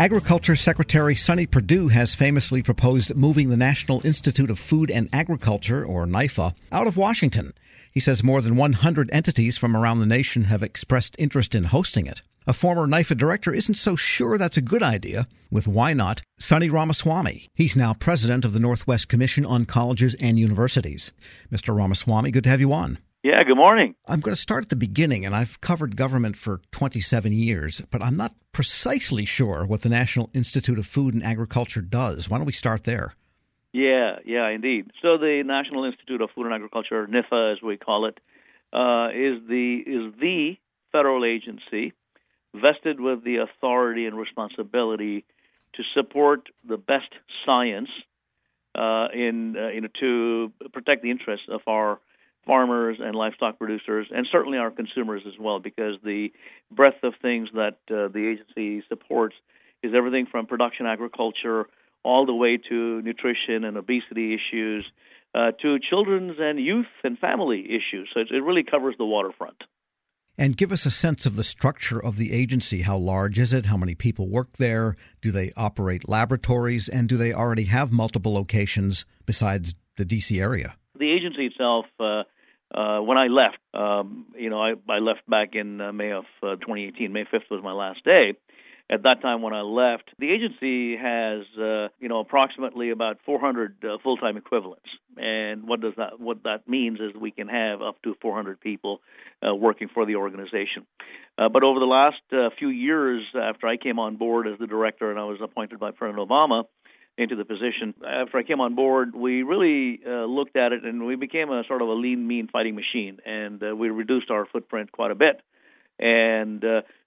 Agriculture Secretary Sonny Perdue has famously proposed moving the National Institute of Food and Agriculture, or NIFA, out of Washington. He says more than 100 entities from around the nation have expressed interest in hosting it. A former NIFA director isn't so sure that's a good idea. With Why Not, Sonny Ramaswamy. He's now president of the Northwest Commission on Colleges and Universities. Mr. Ramaswamy, good to have you on. Yeah, good morning. I'm going to start at the beginning, and I've covered government for 27 years, but I'm not precisely sure what the National Institute of Food and Agriculture does. Why don't we start there? Yeah, yeah, indeed. So the National Institute of Food and Agriculture, NIFA as we call it, uh, is the is the federal agency vested with the authority and responsibility to support the best science uh, in uh, you know to protect the interests of our farmers and livestock producers, and certainly our consumers as well, because the breadth of things that uh, the agency supports is everything from production agriculture all the way to nutrition and obesity issues, uh, to children's and youth and family issues. So it, it really covers the waterfront. And give us a sense of the structure of the agency. How large is it? How many people work there? Do they operate laboratories? And do they already have multiple locations besides the D.C. area? The agency itself, uh, uh, when I left, um, you know, I, I left back in uh, May of uh, 2018. May 5th was my last day at that time when I left, the agency has uh, you know approximately about 400 uh, full-time equivalents. And what does that what that means is we can have up to 400 people uh, working for the organization. Uh, but over the last uh, few years, after I came on board as the director and I was appointed by President Obama into the position, after I came on board, we really uh, looked at it and we became a sort of a lean, mean fighting machine, and we reduced our footprint quite a bit. And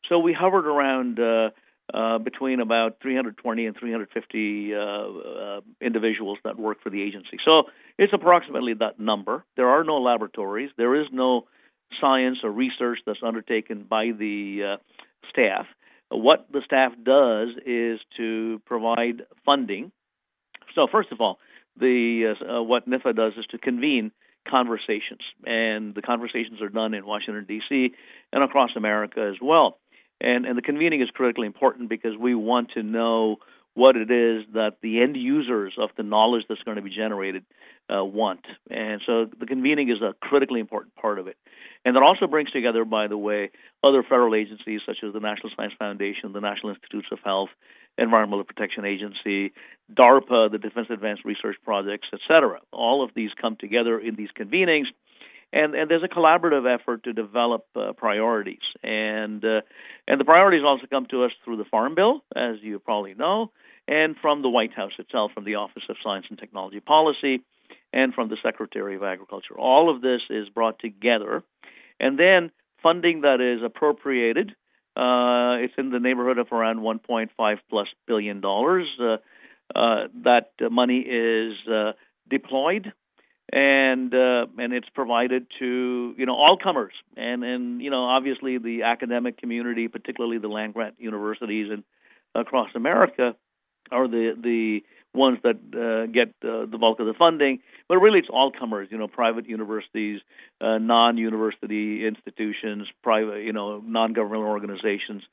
so we hovered around uh, between about 320 and 350 uh, uh, individuals that work for the agency. So it's approximately that number. There are no laboratories. There is no science or research that's undertaken by the uh, staff. What the staff does is to provide funding. So first of all, the uh, what NIFA does is to convene conversations, and the conversations are done in Washington D.C. and across America as well. And, and the convening is critically important because we want to know what it is that the end users of the knowledge that's going to be generated uh, want. And so the convening is a critically important part of it. And that also brings together, by the way, other federal agencies such as the National Science Foundation, the National Institutes of Health, Environmental Protection Agency, DARPA, the Defense Advanced Research Projects, etc. All of these come together in these convenings and and there's a collaborative effort to develop uh, priorities and uh, and the priorities also come to us through the farm bill as you probably know and from the White House itself from the Office of Science and Technology Policy and from the Secretary of Agriculture all of this is brought together and then funding that is appropriated uh, it's in the neighborhood of around 1.5 plus billion dollars. Uh, uh, that money is uh, deployed and uh, and it's provided to you know all comers and and you know obviously the academic community, particularly the land grant universities and across America, are the the ones that uh, get uh, the bulk of the funding. But really, it's all comers. You know, private universities, uh, non-university institutions, private you know non-governmental organizations,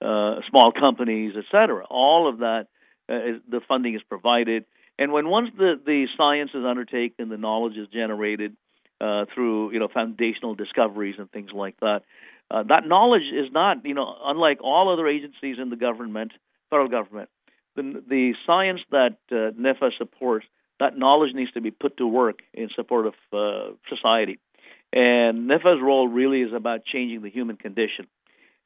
uh, small companies, etc. All of that uh, the funding is provided and when once the, the science is undertaken, the knowledge is generated uh, through you know foundational discoveries and things like that. That knowledge is not you know unlike all other agencies in the government, federal government. The, the science that uh, NIFA supports, that knowledge needs to be put to work in support of uh, society. And NIFA's role really is about changing the human condition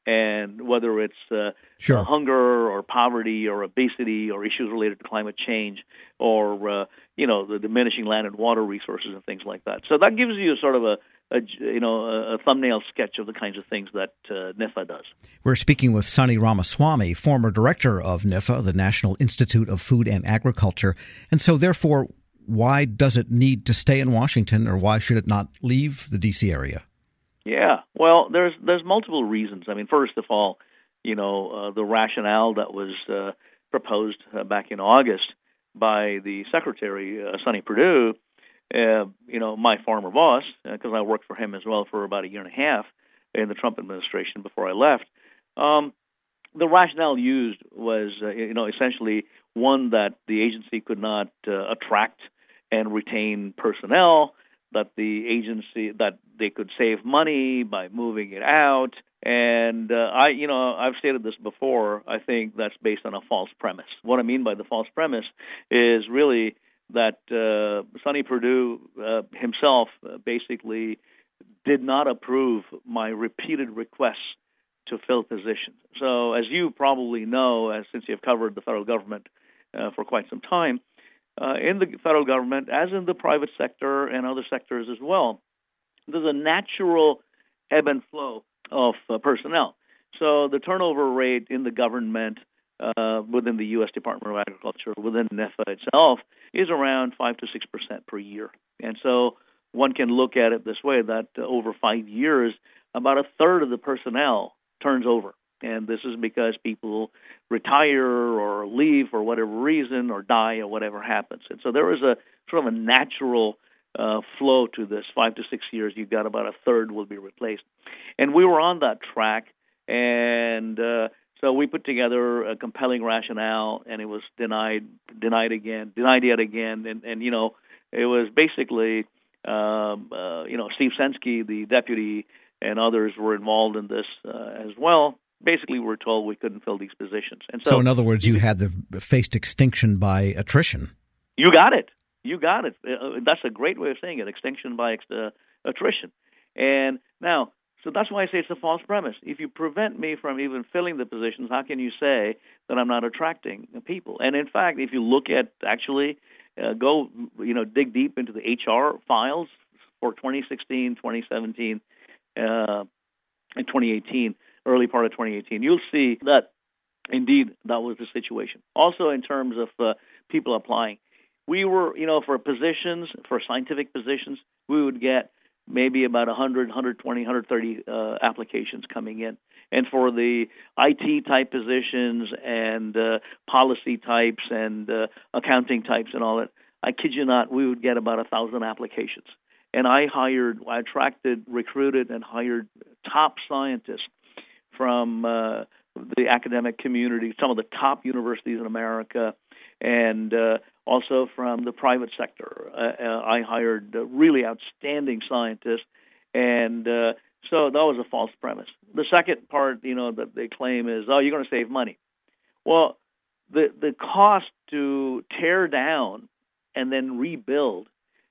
and whether it's uh, sure. hunger or poverty or obesity or issues related to climate change or uh, you know the diminishing land and water resources and things like that. So that gives you sort of a, a you know a, a, thumbnail sketch of the kinds of things that uh, NIFA does. We're speaking with Sonny Ramaswamy, former director of NIFA, the National Institute of Food and Agriculture, and so therefore. Why does it need to stay in Washington, or why should it not leave the D.C. area? Yeah, well, there's there's multiple reasons. I mean, first of all, you know, uh, the rationale that was uh, proposed uh, back in August by the secretary, uh, Sonny Perdue, uh, you know, my former boss, because uh, I worked for him as well for about a year and a half in the Trump administration before I left. Um, the rationale used was, uh, you know, essentially one that the agency could not uh, attract and retain personnel, that the agency that they could save money by moving it out. And uh, I, you know, I've stated this before. I think that's based on a false premise. What I mean by the false premise is really that uh, Sonny Perdue uh, himself uh, basically did not approve my repeated requests to fill positions. So, as you probably know, as since you've covered the federal government uh, for quite some time, uh, in the federal government, as in the private sector and other sectors as well, there's a natural ebb and flow of uh, personnel. So, the turnover rate in the government uh, within the U.S. Department of Agriculture, within NIFA itself, is around 5 to 6 percent per year. And so one can look at it this way that over five years, about a third of the personnel turns over. And this is because people retire or leave for whatever reason or die or whatever happens. And so there is a sort of a natural uh, flow to this. Five to six years, you've got about a third will be replaced. And we were on that track. And uh, so we put together a compelling rationale, and it was denied, denied again, denied yet again, and and you know it was basically um, uh, you know Steve Censky, the deputy, and others were involved in this uh, as well. Basically, we were told we couldn't fill these positions, and so, so in other words, you had the faced extinction by attrition. You got it. You got it. Uh, that's a great way of saying it: extinction by ex- uh, attrition. And now so that's why I say it's a false premise. If you prevent me from even filling the positions, how can you say that I'm not attracting people? And in fact, if you look at actually uh, go, you know, dig deep into the HR files for 2016, 2017, uh, and 2018, early part of 2018, you'll see that indeed that was the situation. Also, in terms of uh, people applying, we were, you know, for positions, for scientific positions, we would get maybe about 100, 120, 130 uh, applications coming in. And for the IT type positions and uh, policy types and uh, accounting types and all that, I kid you not, we would get about a thousand applications. And I hired, I attracted, recruited, and hired top scientists from uh, the academic community, some of the top universities in America, and uh, also from the private sector. Uh, uh, I hired really outstanding scientists, and uh, so that was a false premise. The second part, you know, that they claim is, oh, you're going to save money. Well, the the cost to tear down and then rebuild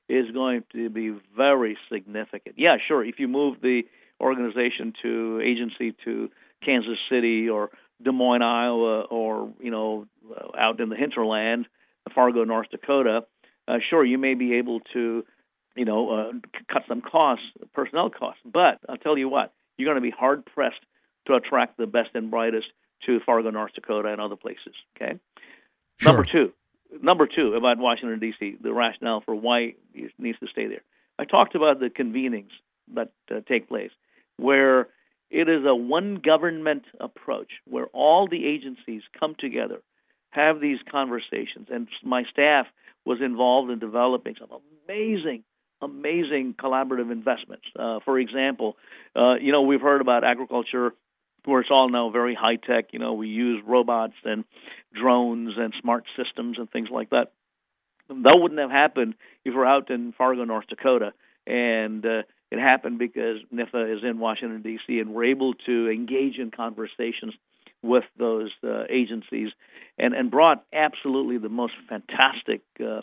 is going to be very significant. Yeah, sure. If you move the organization to agency to Kansas City or Des Moines, Iowa, or you know, out in the hinterland, Fargo, North Dakota, uh, sure you may be able to, you know, uh, cut some costs, personnel costs. But I'll tell you what, you're going to be hard pressed to attract the best and brightest to Fargo, North Dakota, and other places. Okay. Sure. Number two, number two about Washington D.C. The rationale for why it needs to stay there. I talked about the convenings that uh, take place, where it is a one government approach, where all the agencies come together have these conversations. And my staff was involved in developing some amazing, amazing collaborative investments. Uh, for example, uh, you know, we've heard about agriculture where it's all now very high tech. You know, we use robots and drones and smart systems and things like that. That wouldn't have happened if we're out in Fargo, North Dakota. And uh, it happened because NIFA is in Washington, D.C., and we're able to engage in conversations with those uh, agencies and, and brought absolutely the most fantastic uh,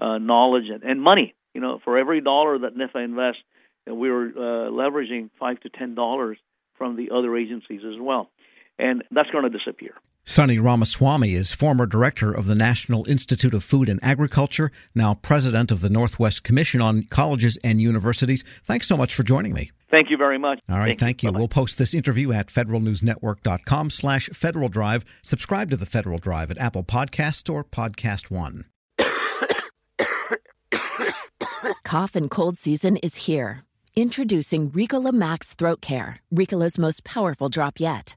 uh, knowledge and, and money. You know, for every dollar that NIFA invests, we were uh, leveraging five to ten dollars from the other agencies as well, and that's going to disappear. Sonny Ramaswamy is former director of the National Institute of Food and Agriculture, now president of the Northwest Commission on Colleges and Universities. Thanks so much for joining me. Thank you very much. All right, thank, thank you. you. We'll post this interview at federalnewsnetwork.com slash Federal Drive. Subscribe to the Federal Drive at Apple Podcasts or Podcast One. Cough and cold season is here. Introducing Ricola Max Throat Care, Ricola's most powerful drop yet.